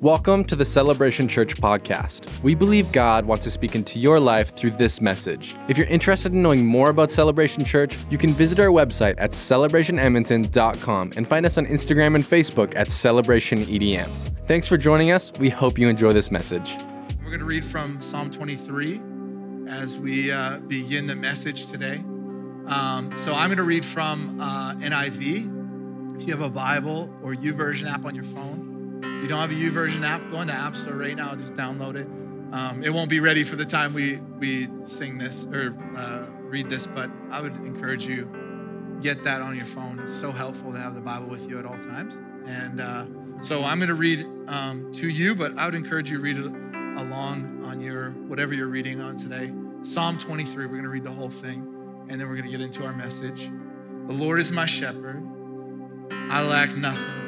Welcome to the Celebration Church podcast. We believe God wants to speak into your life through this message. If you're interested in knowing more about Celebration Church, you can visit our website at celebrationedmonton.com and find us on Instagram and Facebook at celebrationedm. Thanks for joining us. We hope you enjoy this message. We're going to read from Psalm 23 as we uh, begin the message today. Um, so I'm going to read from uh, NIV. If you have a Bible or YouVersion app on your phone, if you don't have a YouVersion app, go into App Store right now. Just download it. Um, it won't be ready for the time we we sing this or uh, read this, but I would encourage you get that on your phone. It's so helpful to have the Bible with you at all times. And uh, so I'm going to read um, to you, but I would encourage you to read it along on your whatever you're reading on today. Psalm 23. We're going to read the whole thing, and then we're going to get into our message. The Lord is my shepherd; I lack nothing.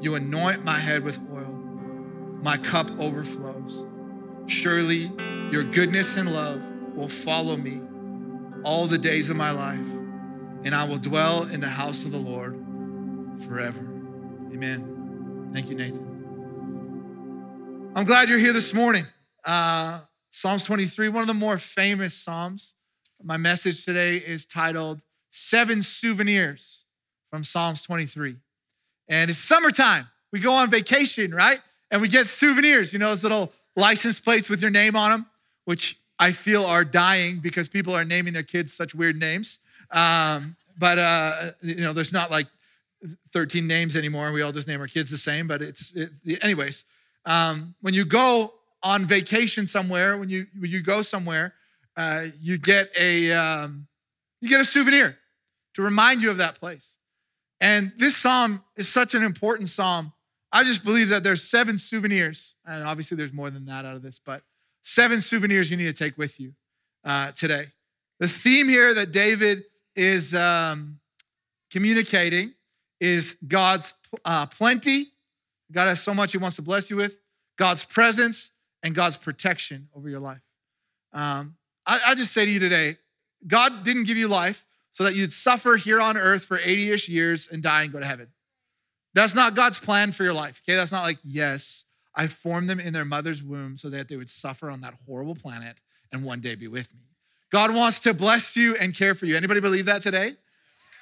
You anoint my head with oil, my cup overflows. Surely your goodness and love will follow me all the days of my life, and I will dwell in the house of the Lord forever. Amen. Thank you, Nathan. I'm glad you're here this morning. Uh, Psalms 23, one of the more famous Psalms. My message today is titled Seven Souvenirs from Psalms 23 and it's summertime. We go on vacation, right? And we get souvenirs, you know, those little license plates with your name on them, which I feel are dying because people are naming their kids such weird names. Um, but, uh, you know, there's not like 13 names anymore. We all just name our kids the same, but it's, it, anyways. Um, when you go on vacation somewhere, when you, when you go somewhere, uh, you get a, um, you get a souvenir to remind you of that place. And this psalm is such an important psalm. I just believe that there's seven souvenirs, and obviously there's more than that out of this, but seven souvenirs you need to take with you uh, today. The theme here that David is um, communicating is God's uh, plenty. God has so much He wants to bless you with, God's presence, and God's protection over your life. Um, I, I just say to you today, God didn't give you life so that you'd suffer here on earth for 80 ish years and die and go to heaven. That's not God's plan for your life, okay? That's not like, yes, I formed them in their mother's womb so that they would suffer on that horrible planet and one day be with me. God wants to bless you and care for you. Anybody believe that today?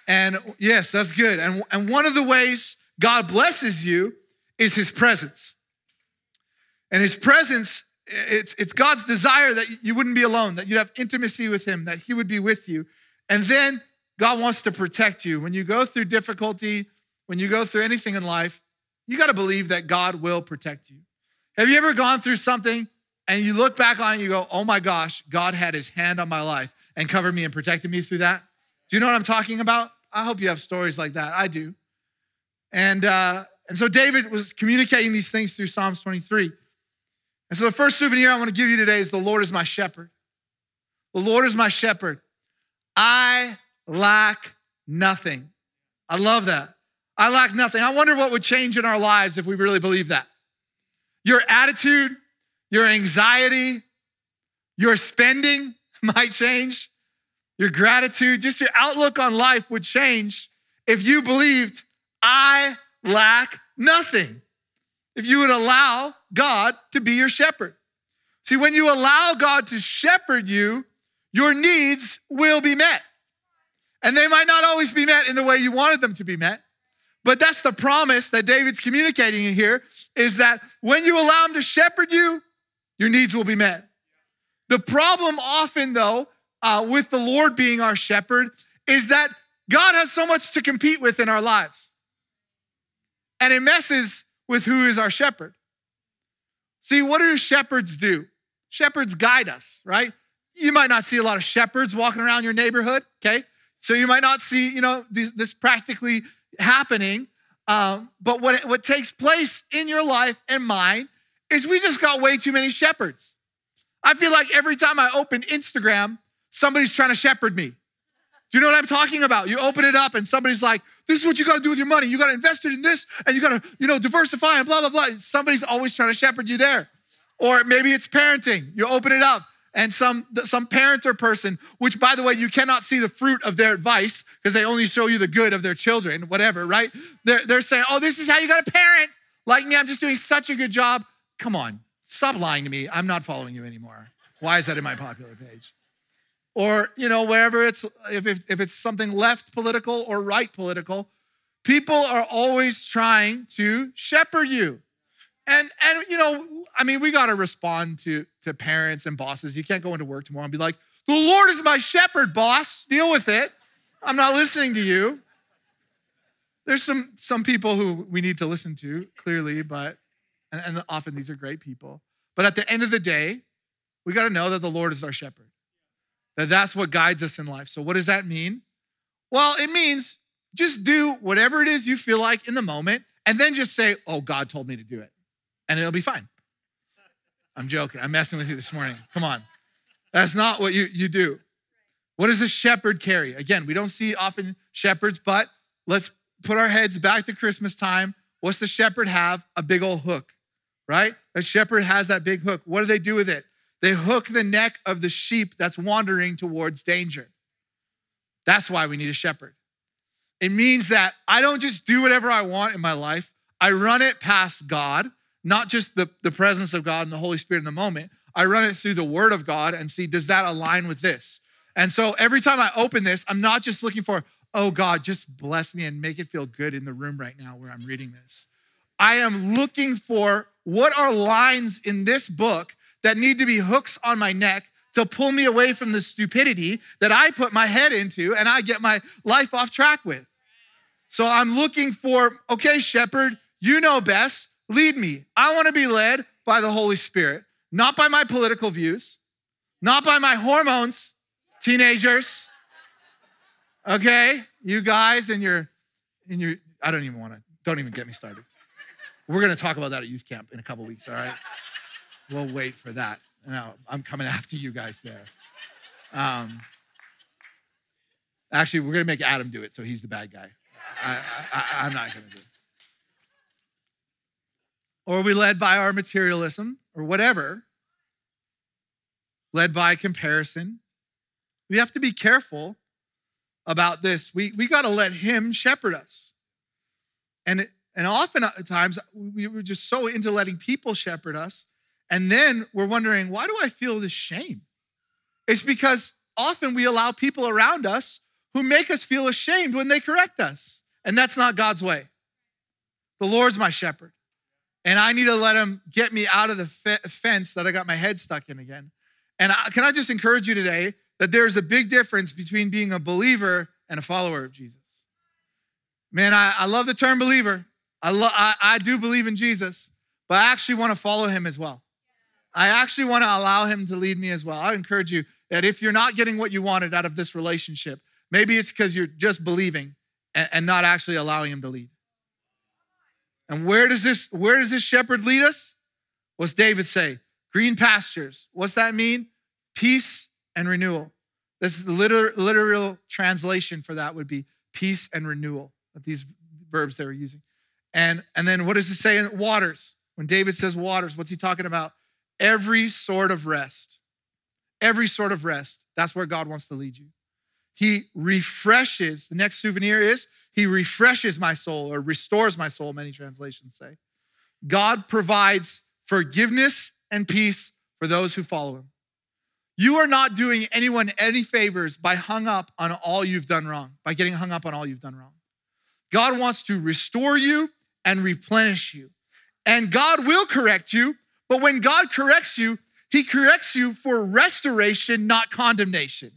And yes, that's good. And, and one of the ways God blesses you is his presence. And his presence, it's, it's God's desire that you wouldn't be alone, that you'd have intimacy with him, that he would be with you. And then God wants to protect you. When you go through difficulty, when you go through anything in life, you got to believe that God will protect you. Have you ever gone through something and you look back on it you go, oh my gosh, God had his hand on my life and covered me and protected me through that? Do you know what I'm talking about? I hope you have stories like that. I do. And, uh, and so David was communicating these things through Psalms 23. And so the first souvenir I want to give you today is the Lord is my shepherd. The Lord is my shepherd. I lack nothing. I love that. I lack nothing. I wonder what would change in our lives if we really believe that. Your attitude, your anxiety, your spending might change. Your gratitude, just your outlook on life would change if you believed, I lack nothing. If you would allow God to be your shepherd. See, when you allow God to shepherd you, your needs will be met. And they might not always be met in the way you wanted them to be met. But that's the promise that David's communicating in here is that when you allow him to shepherd you, your needs will be met. The problem often, though, uh, with the Lord being our shepherd is that God has so much to compete with in our lives. And it messes with who is our shepherd. See, what do shepherds do? Shepherds guide us, right? You might not see a lot of shepherds walking around your neighborhood, okay? So you might not see, you know, this, this practically happening. Um, but what, what takes place in your life and mine is we just got way too many shepherds. I feel like every time I open Instagram, somebody's trying to shepherd me. Do you know what I'm talking about? You open it up and somebody's like, this is what you got to do with your money. You got to invest it in this and you got to, you know, diversify and blah, blah, blah. Somebody's always trying to shepherd you there. Or maybe it's parenting. You open it up and some, some parent or person, which by the way, you cannot see the fruit of their advice because they only show you the good of their children, whatever, right? They're, they're saying, oh, this is how you got a parent. Like me, I'm just doing such a good job. Come on, stop lying to me. I'm not following you anymore. Why is that in my popular page? Or, you know, wherever it's, if, if, if it's something left political or right political, people are always trying to shepherd you. And, and you know, I mean, we got to respond to, to parents and bosses. You can't go into work tomorrow and be like, the Lord is my shepherd, boss. Deal with it. I'm not listening to you. There's some, some people who we need to listen to, clearly, but, and, and often these are great people. But at the end of the day, we got to know that the Lord is our shepherd, that that's what guides us in life. So, what does that mean? Well, it means just do whatever it is you feel like in the moment, and then just say, Oh, God told me to do it, and it'll be fine. I'm joking. I'm messing with you this morning. Come on. That's not what you, you do. What does a shepherd carry? Again, we don't see often shepherds, but let's put our heads back to Christmas time. What's the shepherd have? A big old hook, right? A shepherd has that big hook. What do they do with it? They hook the neck of the sheep that's wandering towards danger. That's why we need a shepherd. It means that I don't just do whatever I want in my life, I run it past God, not just the, the presence of God and the Holy Spirit in the moment. I run it through the Word of God and see, does that align with this? And so every time I open this, I'm not just looking for, oh God, just bless me and make it feel good in the room right now where I'm reading this. I am looking for what are lines in this book that need to be hooks on my neck to pull me away from the stupidity that I put my head into and I get my life off track with. So I'm looking for, okay, shepherd, you know best, lead me. I want to be led by the Holy Spirit, not by my political views, not by my hormones, teenagers. Okay, you guys and your, and your, I don't even want to, don't even get me started. We're going to talk about that at youth camp in a couple weeks, all right? We'll wait for that. No, I'm coming after you guys there. Um, actually, we're going to make Adam do it, so he's the bad guy. I, I, I'm not going to do it. Or are we led by our materialism or whatever? Led by comparison. We have to be careful about this. We, we got to let Him shepherd us. And, and oftentimes, we were just so into letting people shepherd us and then we're wondering, why do I feel this shame? It's because often we allow people around us who make us feel ashamed when they correct us. And that's not God's way. The Lord's my shepherd. And I need to let him get me out of the fence that I got my head stuck in again. And I, can I just encourage you today that there's a big difference between being a believer and a follower of Jesus? Man, I, I love the term believer. I, lo- I, I do believe in Jesus, but I actually want to follow him as well. I actually want to allow him to lead me as well. I encourage you that if you're not getting what you wanted out of this relationship, maybe it's because you're just believing and, not actually allowing him to lead. And where does this where does this shepherd lead us? What's David say? Green pastures. What's that mean? Peace and renewal. This is the literal, literal translation for that would be peace and renewal. These verbs they were using. And, and then what does it say in waters? When David says waters, what's he talking about? every sort of rest. Every sort of rest. That's where God wants to lead you. He refreshes, the next souvenir is, He refreshes my soul or restores my soul, many translations say. God provides forgiveness and peace for those who follow Him. You are not doing anyone any favors by hung up on all you've done wrong, by getting hung up on all you've done wrong. God wants to restore you and replenish you. And God will correct you but when God corrects you, he corrects you for restoration, not condemnation.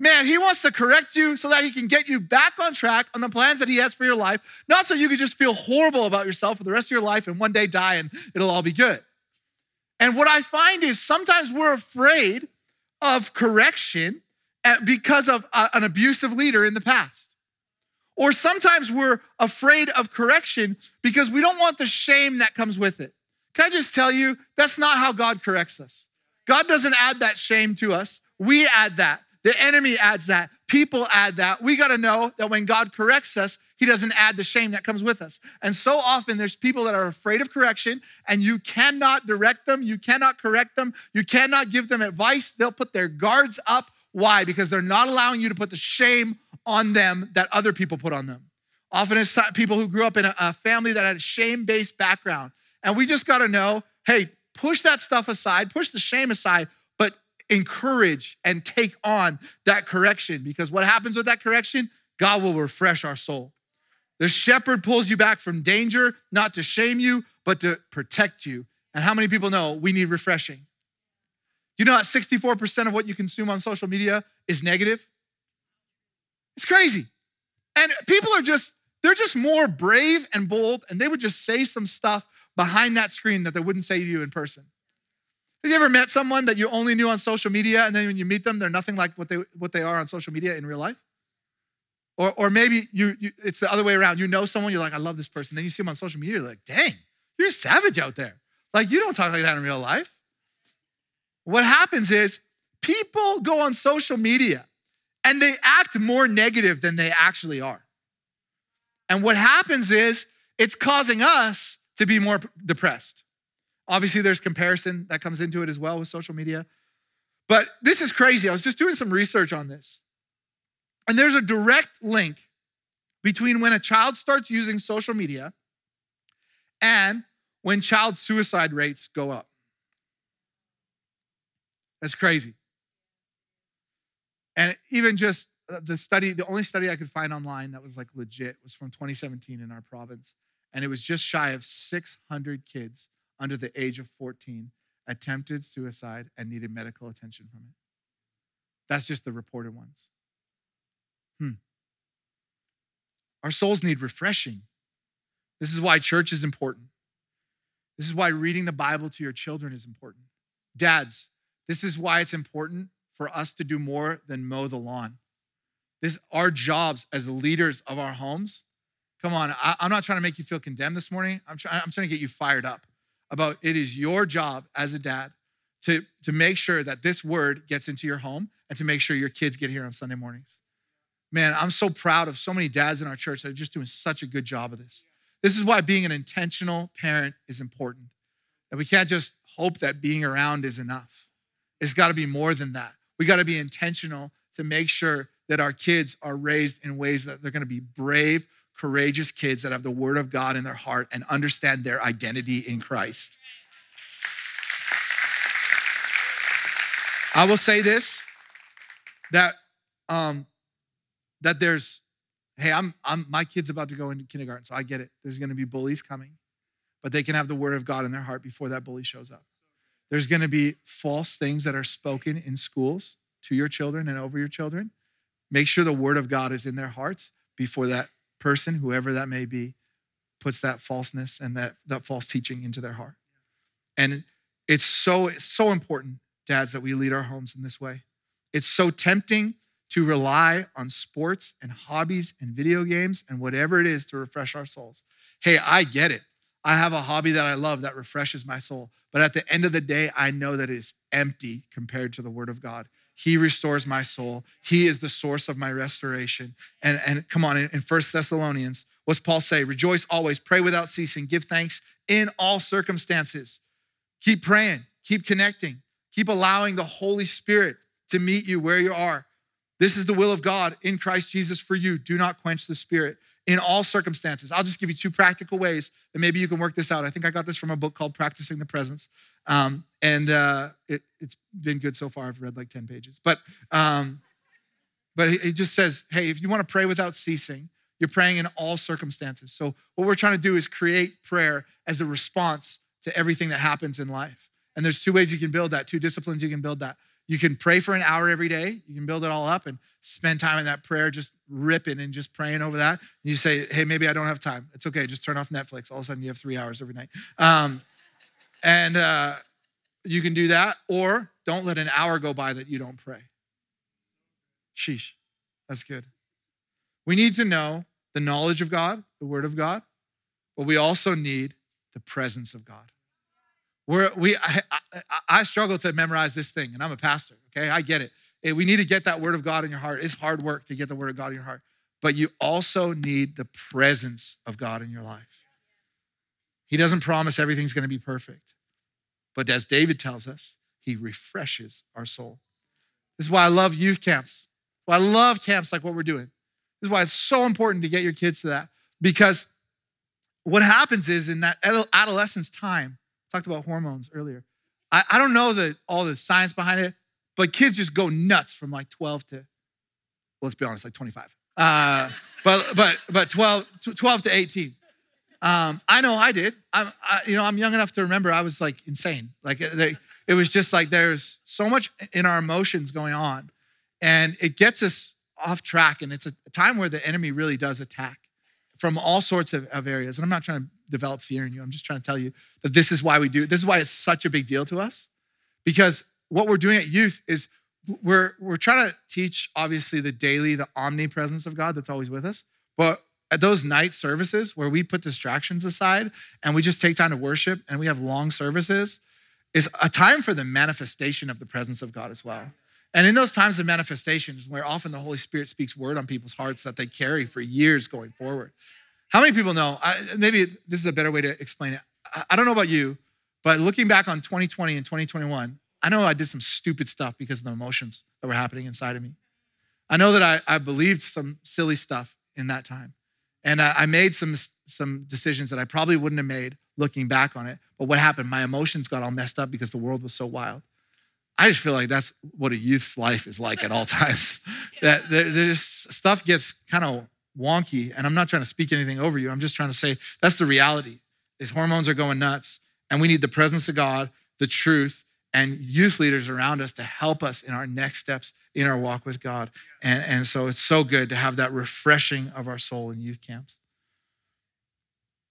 Man, he wants to correct you so that he can get you back on track on the plans that he has for your life, not so you can just feel horrible about yourself for the rest of your life and one day die and it'll all be good. And what I find is sometimes we're afraid of correction because of an abusive leader in the past. Or sometimes we're afraid of correction because we don't want the shame that comes with it. Can I just tell you, that's not how God corrects us. God doesn't add that shame to us. We add that. The enemy adds that. People add that. We got to know that when God corrects us, he doesn't add the shame that comes with us. And so often there's people that are afraid of correction and you cannot direct them, you cannot correct them, you cannot give them advice. They'll put their guards up. Why? Because they're not allowing you to put the shame on them that other people put on them. Often it's people who grew up in a family that had a shame based background. And we just got to know hey, push that stuff aside, push the shame aside, encourage and take on that correction because what happens with that correction? God will refresh our soul. The shepherd pulls you back from danger, not to shame you, but to protect you. And how many people know we need refreshing? You know that 64% of what you consume on social media is negative? It's crazy. And people are just, they're just more brave and bold, and they would just say some stuff behind that screen that they wouldn't say to you in person. Have you ever met someone that you only knew on social media, and then when you meet them, they're nothing like what they, what they are on social media in real life? Or, or maybe you, you, it's the other way around. You know someone, you're like, I love this person. Then you see them on social media, you're like, dang, you're a savage out there. Like, you don't talk like that in real life. What happens is people go on social media and they act more negative than they actually are. And what happens is it's causing us to be more depressed. Obviously, there's comparison that comes into it as well with social media. But this is crazy. I was just doing some research on this. And there's a direct link between when a child starts using social media and when child suicide rates go up. That's crazy. And even just uh, the study, the only study I could find online that was like legit was from 2017 in our province. And it was just shy of 600 kids under the age of 14 attempted suicide and needed medical attention from it. That's just the reported ones. Hmm. Our souls need refreshing. This is why church is important. This is why reading the Bible to your children is important. Dads, this is why it's important for us to do more than mow the lawn. This our jobs as leaders of our homes. Come on, I, am not trying to make you feel condemned this morning. I'm, try, I'm trying to get you fired up about it is your job as a dad to, to make sure that this word gets into your home and to make sure your kids get here on Sunday mornings. Man, I'm so proud of so many dads in our church that are just doing such a good job of this. This is why being an intentional parent is important. And we can't just hope that being around is enough. It's got to be more than that. We got to be intentional to make sure that our kids are raised in ways that they're going to be brave, courageous kids that have the word of God in their heart and understand their identity in Christ. I will say this that um, that there's hey I'm, I'm my kid's about to go into kindergarten so i get it there's going to be bullies coming but they can have the word of god in their heart before that bully shows up there's going to be false things that are spoken in schools to your children and over your children. Make sure the word of God is in their hearts before that person, whoever that may be, puts that falseness and that, that false teaching into their heart. And it's so, it's so important, dads, that we lead our homes in this way. It's so tempting to rely on sports and hobbies and video games and whatever it is to refresh our souls. Hey, I get it. I have a hobby that I love that refreshes my soul. But at the end of the day, I know that it is empty compared to the word of God. He restores my soul. He is the source of my restoration. And, and come on, in, in 1 Thessalonians, what's Paul say? Rejoice always, pray without ceasing, give thanks in all circumstances. Keep praying, keep connecting, keep allowing the Holy Spirit to meet you where you are. This is the will of God in Christ Jesus for you. Do not quench the Spirit in all circumstances. I'll just give you two practical ways that maybe you can work this out. I think I got this from a book called Practicing the Presence. Um, and uh, it, has been good so far. I've read like 10 pages. But, um, but it just says, hey, if you want to pray without ceasing, you're praying in all circumstances. So what we're trying to do is create prayer as a response to everything that happens in life. And there's two ways you can build that, two disciplines you can build that. You can pray for an hour every day. You can build it all up and spend time in that prayer, just ripping and just praying over that. And you say, hey, maybe I don't have time. It's okay. Just turn off Netflix. All of a sudden, you have three hours every night. Um, and uh, you can do that, or don't let an hour go by that you don't pray. Sheesh. That's good. We need to know the knowledge of God, the word of God, but we also need the presence of God. We're, we, I, I, I struggle to memorize this thing, and I'm a pastor, okay? I get it. We need to get that word of God in your heart. It's hard work to get the word of God in your heart, but you also need the presence of God in your life. He doesn't promise everything's gonna be perfect, but as David tells us, he refreshes our soul. This is why I love youth camps. Why I love camps like what we're doing. This is why it's so important to get your kids to that because what happens is in that adolescence time, talked about hormones earlier. I, I don't know the, all the science behind it, but kids just go nuts from like 12 to, well, let's be honest, like 25. Uh, but but but 12, 12 to 18. Um, I know I did. I'm, I, you know, I'm young enough to remember I was like insane. Like they, it was just like there's so much in our emotions going on, and it gets us off track. And it's a time where the enemy really does attack from all sorts of, of areas. And I'm not trying to develop fear in you. I'm just trying to tell you that this is why we do. This is why it's such a big deal to us, because what we're doing at youth is we're we're trying to teach obviously the daily, the omnipresence of God that's always with us, but at those night services where we put distractions aside and we just take time to worship and we have long services is a time for the manifestation of the presence of God as well. And in those times of manifestations, where often the Holy Spirit speaks word on people's hearts that they carry for years going forward. How many people know? I, maybe this is a better way to explain it. I, I don't know about you, but looking back on 2020 and 2021, I know I did some stupid stuff because of the emotions that were happening inside of me. I know that I, I believed some silly stuff in that time. And I, I made some, some decisions that I probably wouldn't have made looking back on it. But what happened? My emotions got all messed up because the world was so wild. I just feel like that's what a youth's life is like at all times. that there's stuff gets kind of wonky, and I'm not trying to speak anything over you. I'm just trying to say that's the reality. Is hormones are going nuts, and we need the presence of God, the truth, and youth leaders around us to help us in our next steps in our walk with God. And, and so it's so good to have that refreshing of our soul in youth camps.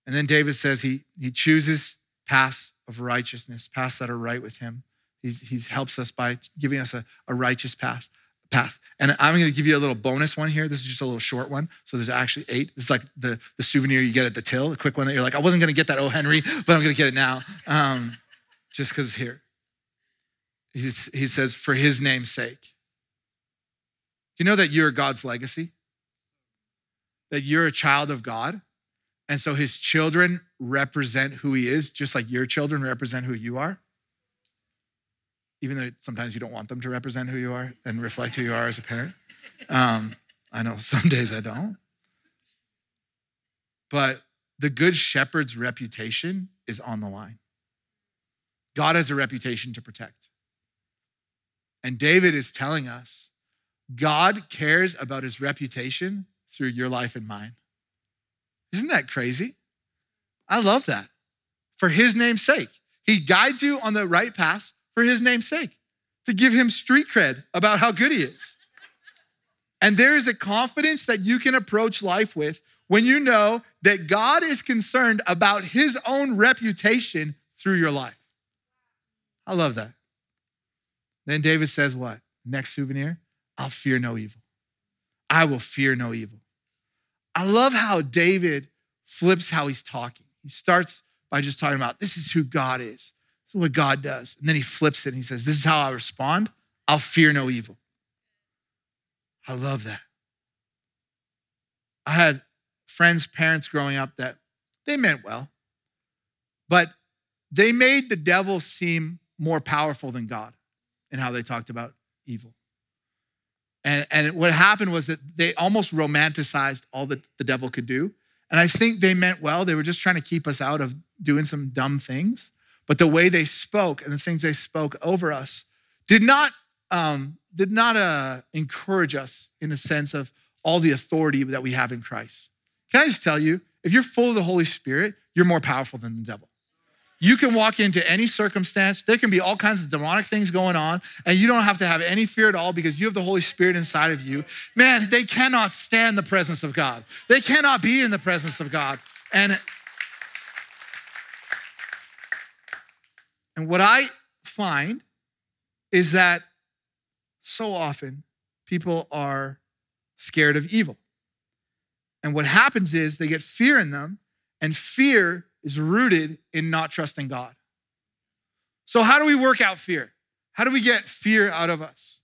And then David says he, he chooses paths of righteousness, paths that are right with him. He's, he helps us by giving us a, a righteous path. Path. And I'm going to give you a little bonus one here. This is just a little short one. So there's actually eight. Is like the, the souvenir you get at the till, a quick one that you're like, I wasn't going to get that O. Henry, but I'm going to get it now, um, just because it's here. He says, for his name's sake. Do you know that you're God's legacy? That you're a child of God? And so his children represent who he is, just like your children represent who you are even though sometimes you don't want them to represent who you are and reflect who you are as a parent. Um, I know some days I don't. But the good shepherd's reputation is on the line. God has a reputation to protect. And David is telling us God cares about his reputation through your life and mine. Isn't that crazy? I love that. For his name's sake, he guides you on the right path for his name's sake, to give him street cred about how good he is. And there is a confidence that you can approach life with when you know that God is concerned about his own reputation through your life. I love that. Then David says, What? Next souvenir, I'll fear no evil. I will fear no evil. I love how David flips how he's talking. He starts by just talking about this is who God is this is what God does. And then he flips it and he says, This is how I respond. I'll fear no evil. I love that. I had friends, parents growing up that they meant well, but they made the devil seem more powerful than God in how they talked about evil. And, and what happened was that they almost romanticized all that the devil could do. And I think they meant well. They were just trying to keep us out of doing some dumb things. But the way they spoke and the things they spoke over us did not, um, did not uh, encourage us in a sense of all the authority that we have in Christ. Can I just tell you, if you're full of the Holy Spirit, you're more powerful than the devil. You can walk into any circumstance. There can be all kinds of demonic things going on, and you don't have to have any fear at all because you have the Holy Spirit inside of you. Man, they cannot stand the presence of God. They cannot be in the presence of God. And And what I find is that so often people are scared of evil. And what happens is they get fear in them, and fear is rooted in not trusting God. So, how do we work out fear? How do we get fear out of us?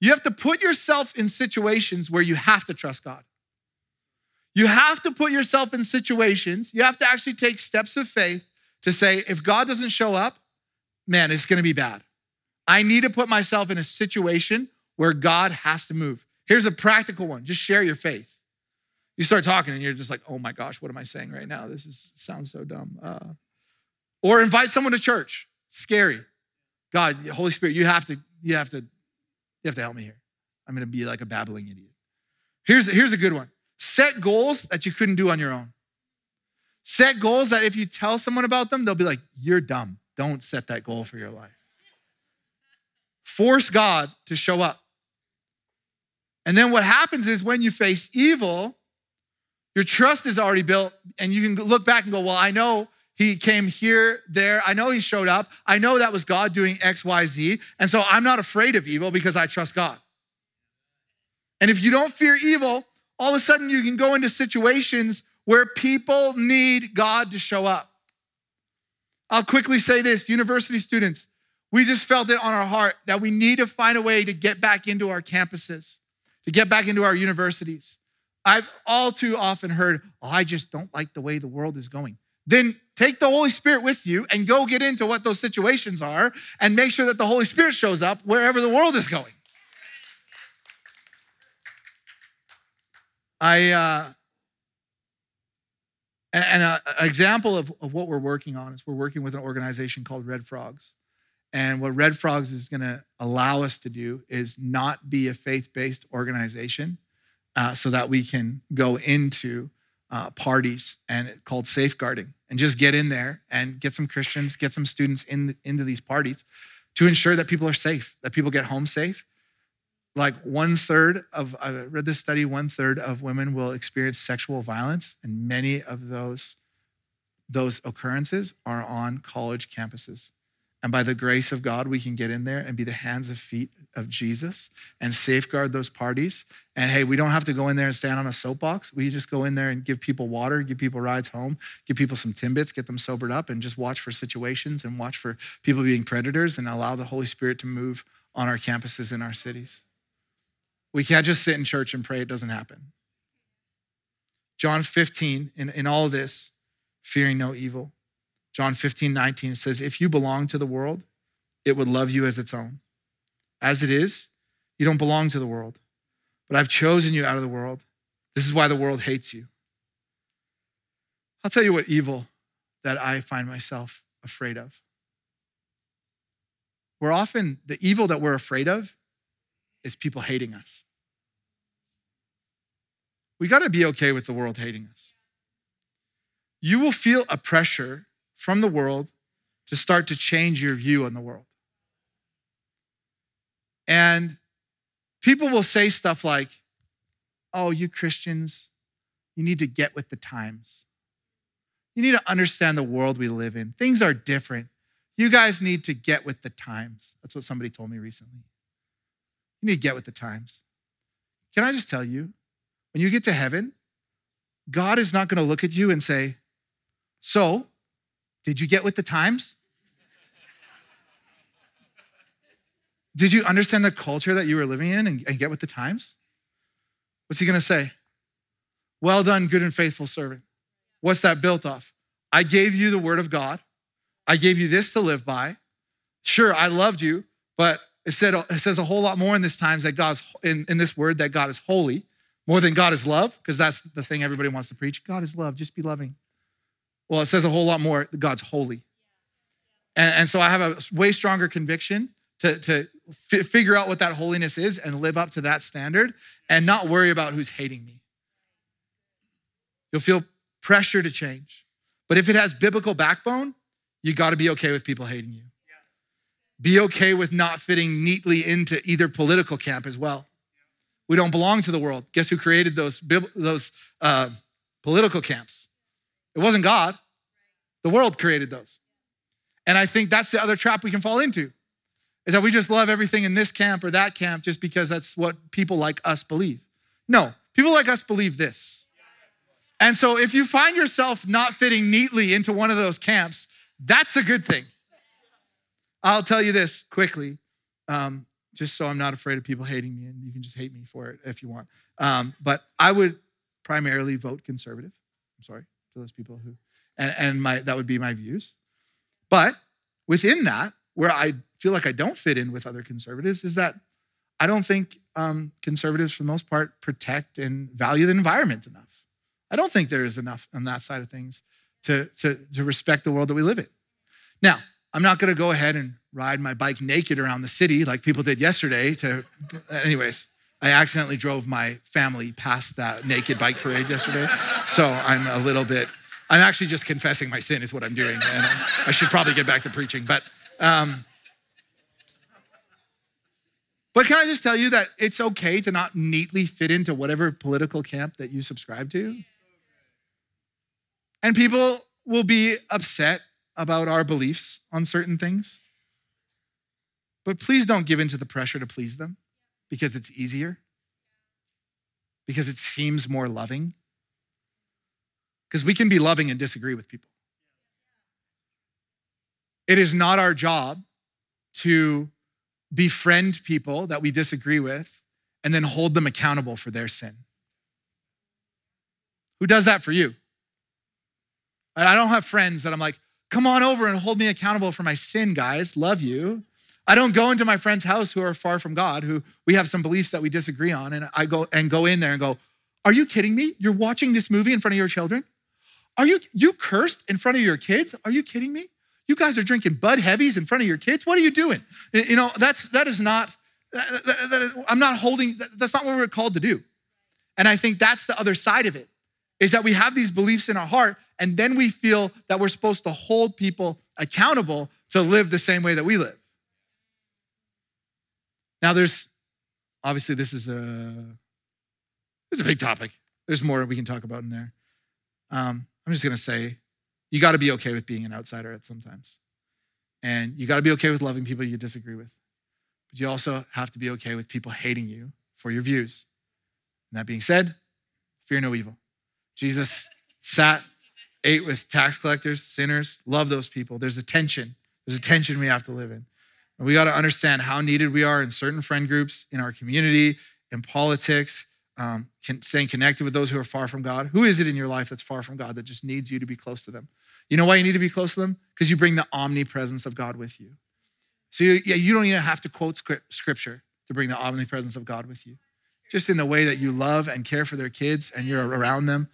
You have to put yourself in situations where you have to trust God. You have to put yourself in situations, you have to actually take steps of faith to say, if God doesn't show up, man, it's gonna be bad. I need to put myself in a situation where God has to move. Here's a practical one just share your faith. You start talking and you're just like, oh my gosh, what am I saying right now? This is, sounds so dumb. Uh, or invite someone to church. Scary. God, Holy Spirit, you have to, you have to, you have to help me here. I'm gonna be like a babbling idiot. Here's, here's a good one. Set goals that you couldn't do on your own. Set goals that if you tell someone about them, they'll be like, you're dumb. Don't set that goal for your life. Force God to show up. And then what happens is when you face evil, your trust is already built, and you can look back and go, Well, I know he came here, there. I know he showed up. I know that was God doing X, Y, Z. And so I'm not afraid of evil because I trust God. And if you don't fear evil, all of a sudden you can go into situations where people need God to show up. I'll quickly say this university students, we just felt it on our heart that we need to find a way to get back into our campuses, to get back into our universities. I've all too often heard, oh, I just don't like the way the world is going. Then take the Holy Spirit with you and go get into what those situations are and make sure that the Holy Spirit shows up wherever the world is going. I, uh, and an example of, of what we're working on is we're working with an organization called Red Frogs. And what Red Frogs is going to allow us to do is not be a faith based organization uh, so that we can go into uh, parties and called safeguarding and just get in there and get some Christians, get some students in, into these parties to ensure that people are safe, that people get home safe, like one third of, I read this study, one third of women will experience sexual violence, and many of those, those occurrences are on college campuses. And by the grace of God, we can get in there and be the hands and feet of Jesus and safeguard those parties. And hey, we don't have to go in there and stand on a soapbox. We just go in there and give people water, give people rides home, give people some Timbits, get them sobered up, and just watch for situations and watch for people being predators and allow the Holy Spirit to move on our campuses in our cities. We can't just sit in church and pray, it doesn't happen. John 15, in, in all this, fearing no evil. John 15, 19 says, If you belong to the world, it would love you as its own. As it is, you don't belong to the world, but I've chosen you out of the world. This is why the world hates you. I'll tell you what evil that I find myself afraid of. We're often, the evil that we're afraid of is people hating us. We got to be okay with the world hating us. You will feel a pressure from the world to start to change your view on the world. And people will say stuff like, oh, you Christians, you need to get with the times. You need to understand the world we live in. Things are different. You guys need to get with the times. That's what somebody told me recently. You need to get with the times. Can I just tell you, when you get to heaven, God is not going to look at you and say, So, did you get with the times? Did you understand the culture that you were living in and, and get with the times? What's he to say? Well done, good and faithful servant. What's that built off? I gave you the word of God. I gave you this to live by. Sure, I loved you, but it, said, it says a whole lot more in this times that God's in, in this word that God is holy, more than God is love, because that's the thing everybody wants to preach. God is love, just be loving. Well, it says a whole lot more God's holy. And, and so I have a way stronger conviction to, to f- figure out what that holiness is and live up to that standard and not worry about who's hating me. You'll feel pressure to change. But if it has biblical backbone, you got to be okay with people hating you. Be okay with not fitting neatly into either political camp as well. We don't belong to the world. Guess who created those, those uh, political camps? It wasn't God. The world created those. And I think that's the other trap we can fall into is that we just love everything in this camp or that camp just because that's what people like us believe. No, people like us believe this And so if you find yourself not fitting neatly into one of those camps, that's a good thing. I'll tell you this quickly, um, just so I'm not afraid of people hating me, and you can just hate me for it if you want. Um, but I would primarily vote conservative. I'm sorry those people who, and, and my that would be my views. But within that, where I feel like I don't fit in with other conservatives, is that I don't think um, conservatives, for the most part, protect and value the environment enough. I don't think there is enough on that side of things to, to, to respect the world that we live in. Now, I'm not going to go ahead and ride my bike naked around the city like people did yesterday. To, anyways, I accidentally drove my family past that naked bike parade yesterday, so I'm a little bit. I'm actually just confessing my sin is what I'm doing, and I should probably get back to preaching. But, um, but can I just tell you that it's okay to not neatly fit into whatever political camp that you subscribe to? And people will be upset about our beliefs on certain things. But please don't give in to the pressure to please them because it's easier, because it seems more loving. Because we can be loving and disagree with people. It is not our job to befriend people that we disagree with and then hold them accountable for their sin. Who does that for you? I don't have friends that I'm like, come on over and hold me accountable for my sin, guys. Love you. I don't go into my friend's house who are far from God, who we have some beliefs that we disagree on, and I go and go in there and go, Are you kidding me? You're watching this movie in front of your children? Are you you cursed in front of your kids? Are you kidding me? You guys are drinking Bud Heavies in front of your kids? What are you doing? You know, that's that is not that, that, that is, I'm not holding that's not what we're called to do. And I think that's the other side of it is that we have these beliefs in our heart and then we feel that we're supposed to hold people accountable to live the same way that we live. Now, there's obviously this is a this is a big topic. There's more we can talk about in there. Um, I'm just gonna say, you got to be okay with being an outsider at sometimes, and you got to be okay with loving people you disagree with. But you also have to be okay with people hating you for your views. And that being said, fear no evil. Jesus sat, ate with tax collectors, sinners. Love those people. There's a tension. There's a tension we have to live in. And we got to understand how needed we are in certain friend groups, in our community, in politics, um, staying connected with those who are far from God. Who is it in your life that's far from God that just needs you to be close to them? You know why you need to be close to them? Because you bring the omnipresence of God with you. So, you, yeah, you don't even have to quote scripture to bring the omnipresence of God with you. Just in the way that you love and care for their kids and you're around them,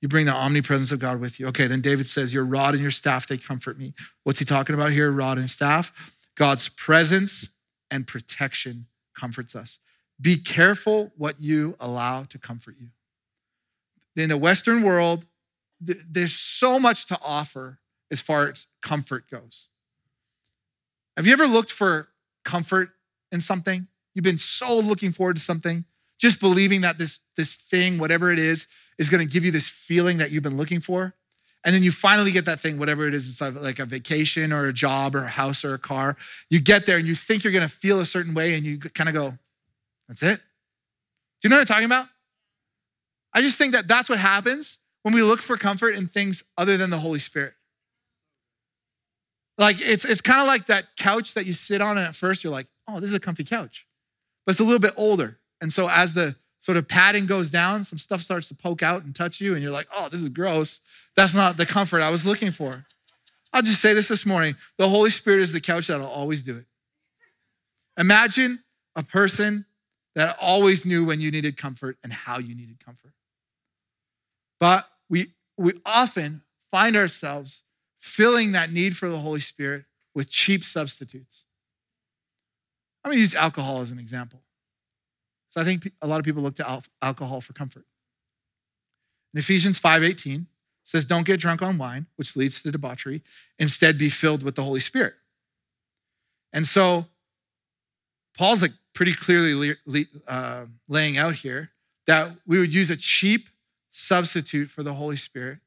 you bring the omnipresence of God with you. Okay, then David says, Your rod and your staff, they comfort me. What's he talking about here? Rod and staff. God's presence and protection comforts us. Be careful what you allow to comfort you. In the Western world, there's so much to offer as far as comfort goes. Have you ever looked for comfort in something? You've been so looking forward to something, just believing that this, this thing, whatever it is, is going to give you this feeling that you've been looking for. And then you finally get that thing, whatever it is, it's like a vacation or a job or a house or a car. You get there and you think you're going to feel a certain way and you kind of go, that's it. Do you know what I'm talking about? I just think that that's what happens when we look for comfort in things other than the Holy Spirit. Like it's, it's kind of like that couch that you sit on, and at first you're like, oh, this is a comfy couch. But it's a little bit older. And so as the sort of padding goes down, some stuff starts to poke out and touch you, and you're like, oh, this is gross. That's not the comfort I was looking for. I'll just say this this morning the Holy Spirit is the couch that'll always do it. Imagine a person that always knew when you needed comfort and how you needed comfort. But we, we often find ourselves filling that need for the Holy Spirit with cheap substitutes. I'm gonna use alcohol as an example. So I think a lot of people look to alcohol for comfort. In Ephesians 5:18 says, "Don't get drunk on wine, which leads to debauchery. Instead, be filled with the Holy Spirit." And so Paul's like pretty clearly uh, laying out here that we would use a cheap substitute for the Holy Spirit,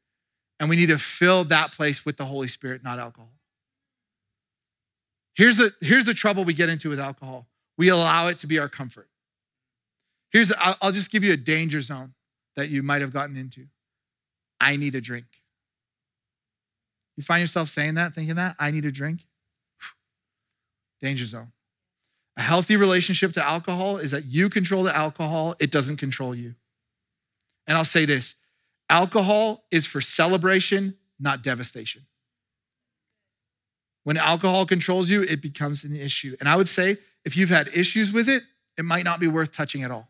and we need to fill that place with the Holy Spirit, not alcohol. Here's the, here's the trouble we get into with alcohol we allow it to be our comfort. Here's, I'll just give you a danger zone that you might have gotten into. I need a drink. You find yourself saying that, thinking that, I need a drink? Danger zone. A healthy relationship to alcohol is that you control the alcohol, it doesn't control you. And I'll say this alcohol is for celebration, not devastation. When alcohol controls you, it becomes an issue. And I would say if you've had issues with it, it might not be worth touching at all.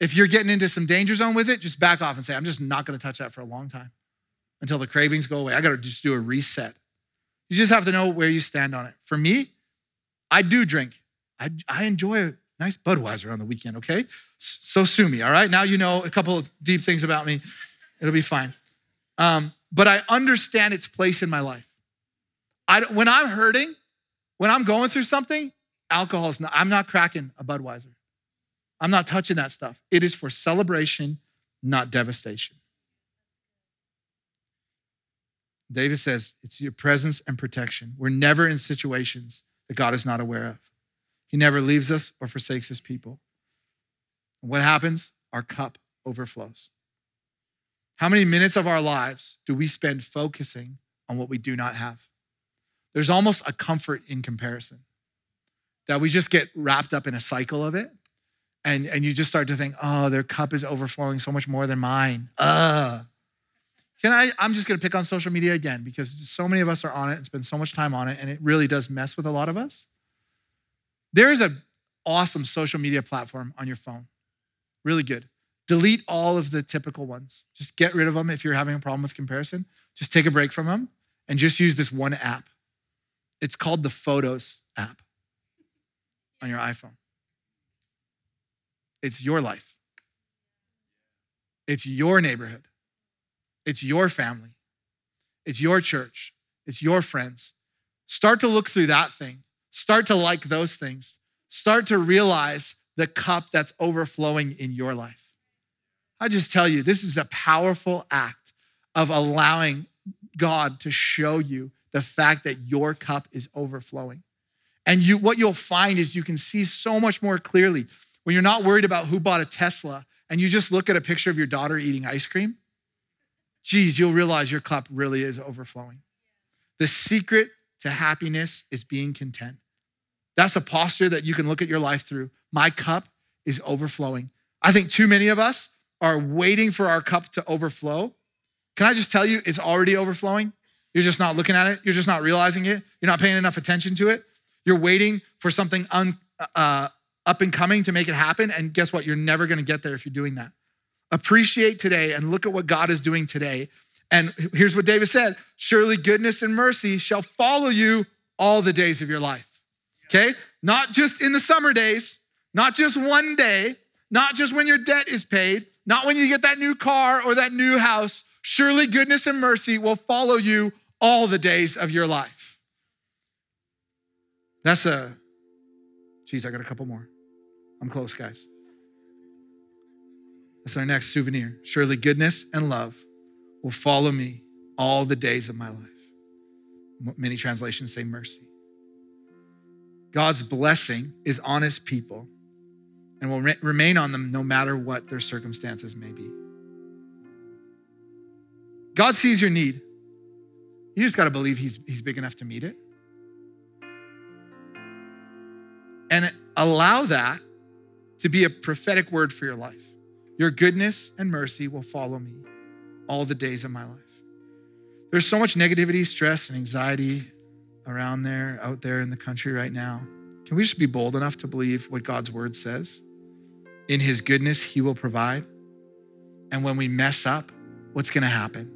If you're getting into some danger zone with it, just back off and say, I'm just not gonna touch that for a long time until the cravings go away. I gotta just do a reset. You just have to know where you stand on it. For me, I do drink. I, I enjoy a nice Budweiser on the weekend, okay? So sue me, all right? Now you know a couple of deep things about me. It'll be fine. Um, but I understand its place in my life. I, when I'm hurting, when I'm going through something, alcohol is not, I'm not cracking a Budweiser. I'm not touching that stuff. It is for celebration, not devastation. David says it's your presence and protection. We're never in situations that God is not aware of. He never leaves us or forsakes his people. And what happens? Our cup overflows. How many minutes of our lives do we spend focusing on what we do not have? There's almost a comfort in comparison that we just get wrapped up in a cycle of it. And, and you just start to think, oh, their cup is overflowing so much more than mine. Ugh. Can I? I'm just gonna pick on social media again because so many of us are on it and spend so much time on it, and it really does mess with a lot of us. There is an awesome social media platform on your phone. Really good. Delete all of the typical ones. Just get rid of them if you're having a problem with comparison. Just take a break from them and just use this one app. It's called the Photos app on your iPhone. It's your life, it's your neighborhood, it's your family, it's your church, it's your friends. Start to look through that thing, start to like those things, start to realize the cup that's overflowing in your life. I just tell you, this is a powerful act of allowing God to show you the fact that your cup is overflowing. And you, what you'll find is you can see so much more clearly when you're not worried about who bought a Tesla and you just look at a picture of your daughter eating ice cream. Geez, you'll realize your cup really is overflowing. The secret to happiness is being content. That's a posture that you can look at your life through. My cup is overflowing. I think too many of us are waiting for our cup to overflow. Can I just tell you, it's already overflowing? You're just not looking at it. You're just not realizing it. You're not paying enough attention to it. You're waiting for something un, uh, up and coming to make it happen. And guess what? You're never going to get there if you're doing that. Appreciate today and look at what God is doing today. And here's what David said Surely goodness and mercy shall follow you all the days of your life. Okay? Not just in the summer days, not just one day, not just when your debt is paid, not when you get that new car or that new house. Surely goodness and mercy will follow you all the days of your life. That's a, geez, I got a couple more. I'm close, guys. That's our next souvenir. Surely goodness and love will follow me all the days of my life. Many translations say mercy. God's blessing is on his people and will re- remain on them no matter what their circumstances may be. God sees your need. You just got to believe he's, he's big enough to meet it. Allow that to be a prophetic word for your life. Your goodness and mercy will follow me all the days of my life. There's so much negativity, stress, and anxiety around there, out there in the country right now. Can we just be bold enough to believe what God's word says? In his goodness, he will provide. And when we mess up, what's going to happen?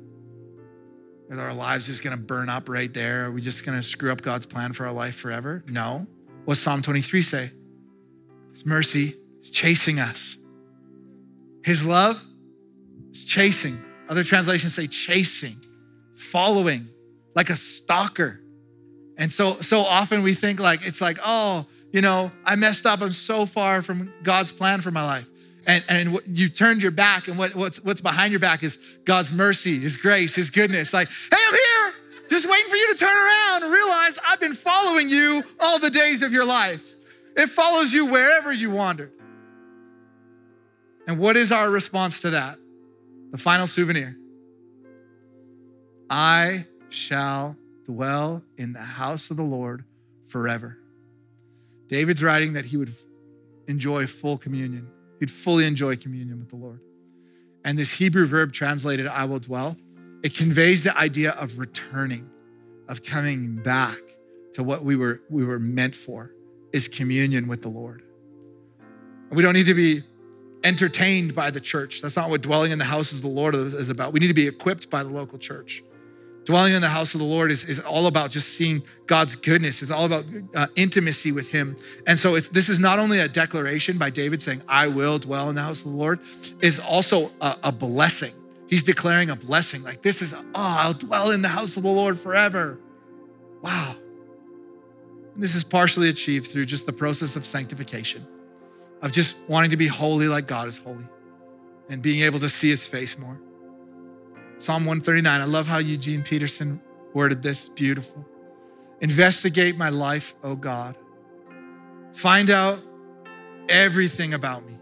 Are our lives just going to burn up right there? Are we just going to screw up God's plan for our life forever? No. What Psalm 23 say? His mercy is chasing us. His love is chasing. Other translations say chasing, following, like a stalker. And so, so often we think like, it's like, oh, you know, I messed up. I'm so far from God's plan for my life. And, and you turned your back, and what, what's, what's behind your back is God's mercy, His grace, His goodness. Like, hey, I'm here, just waiting for you to turn around and realize I've been following you all the days of your life. It follows you wherever you wander. And what is our response to that? The final souvenir I shall dwell in the house of the Lord forever. David's writing that he would enjoy full communion. He'd fully enjoy communion with the Lord. And this Hebrew verb translated, I will dwell, it conveys the idea of returning, of coming back to what we were, we were meant for, is communion with the Lord. We don't need to be entertained by the church. That's not what dwelling in the house of the Lord is about. We need to be equipped by the local church. Dwelling in the house of the Lord is, is all about just seeing God's goodness. It's all about uh, intimacy with Him. And so this is not only a declaration by David saying, I will dwell in the house of the Lord, is also a, a blessing. He's declaring a blessing. Like this is, oh, I'll dwell in the house of the Lord forever. Wow. And this is partially achieved through just the process of sanctification, of just wanting to be holy like God is holy and being able to see His face more. Psalm 139. I love how Eugene Peterson worded this. Beautiful. Investigate my life, O God. Find out everything about me.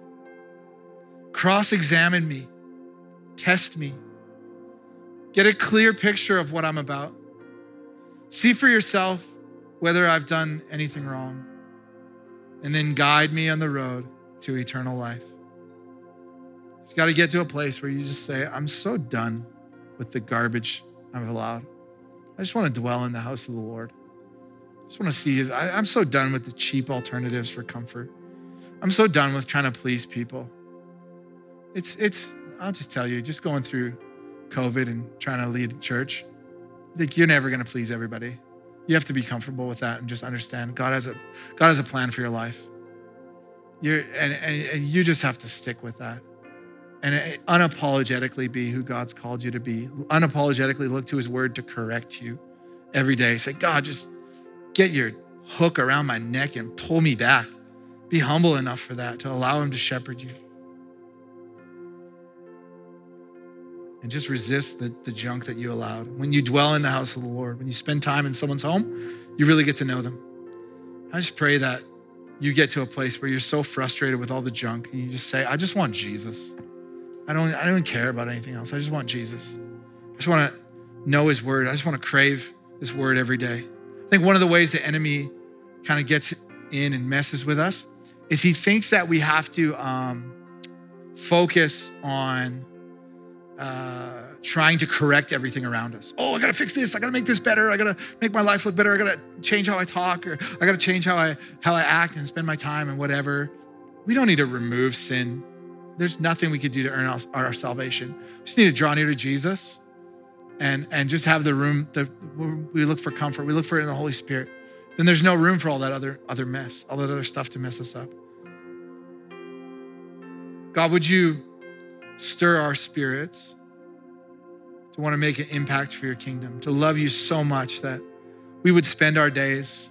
Cross examine me. Test me. Get a clear picture of what I'm about. See for yourself whether I've done anything wrong. And then guide me on the road to eternal life. You've got to get to a place where you just say, I'm so done with the garbage I've allowed. I just want to dwell in the house of the Lord. I just want to see his. I, I'm so done with the cheap alternatives for comfort. I'm so done with trying to please people. It's, it's, I'll just tell you, just going through COVID and trying to lead church, I think you're never going to please everybody. You have to be comfortable with that and just understand God has a, God has a plan for your life. You're, and, and, and you just have to stick with that and uh, unapologetically be who God's called you to be. Unapologetically look to his word to correct you every day. Say, God, just get your hook around my neck and pull me back. Be humble enough for that to allow him to shepherd you. And just resist the, the junk that you allowed. When you dwell in the house of the Lord, when you spend time in someone's home, you really get to know them. I just pray that you get to a place where you're so frustrated with all the junk and you just say, I just want Jesus. I don't, I don't care about anything else. I just want Jesus. I just want to know his word. I just want to crave his word every day. I think one of the ways the enemy kind of gets in and messes with us is he thinks that we have to um, focus on uh, trying to correct everything around us. Oh, I got to fix this. I got to make this better. I got to make my life look better. I got to change how I talk or I got to change how I how I act and spend my time and whatever. We don't need to remove sin there's nothing we could do to earn our, our salvation. We just need to draw near to Jesus and, and just have the room that we look for comfort. We look for it in the Holy Spirit. Then there's no room for all that other, other mess, all that other stuff to mess us up. God, would you stir our spirits to want to make an impact for your kingdom, to love you so much that we would spend our days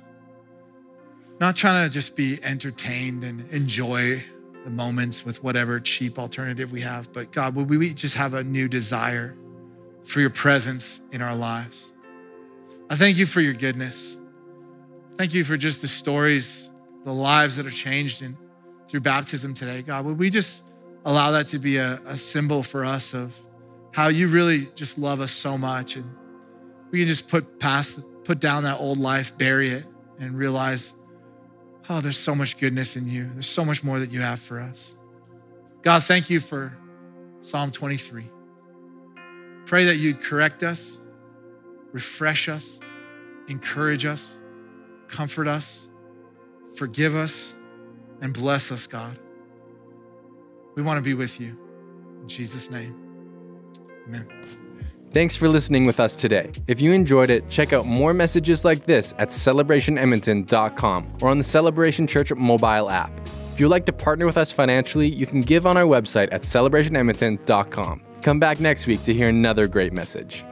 not trying to just be entertained and enjoy the moments with whatever cheap alternative we have. But God, would we just have a new desire for your presence in our lives? I thank you for your goodness. Thank you for just the stories, the lives that are changed in, through baptism today. God, would we just allow that to be a, a symbol for us of how you really just love us so much and we can just put past, put down that old life, bury it, and realize Oh, there's so much goodness in you. There's so much more that you have for us. God, thank you for Psalm 23. Pray that you'd correct us, refresh us, encourage us, comfort us, forgive us, and bless us, God. We want to be with you. In Jesus' name, amen. Thanks for listening with us today. If you enjoyed it, check out more messages like this at celebrationedmonton.com or on the Celebration Church mobile app. If you'd like to partner with us financially, you can give on our website at celebrationedmonton.com. Come back next week to hear another great message.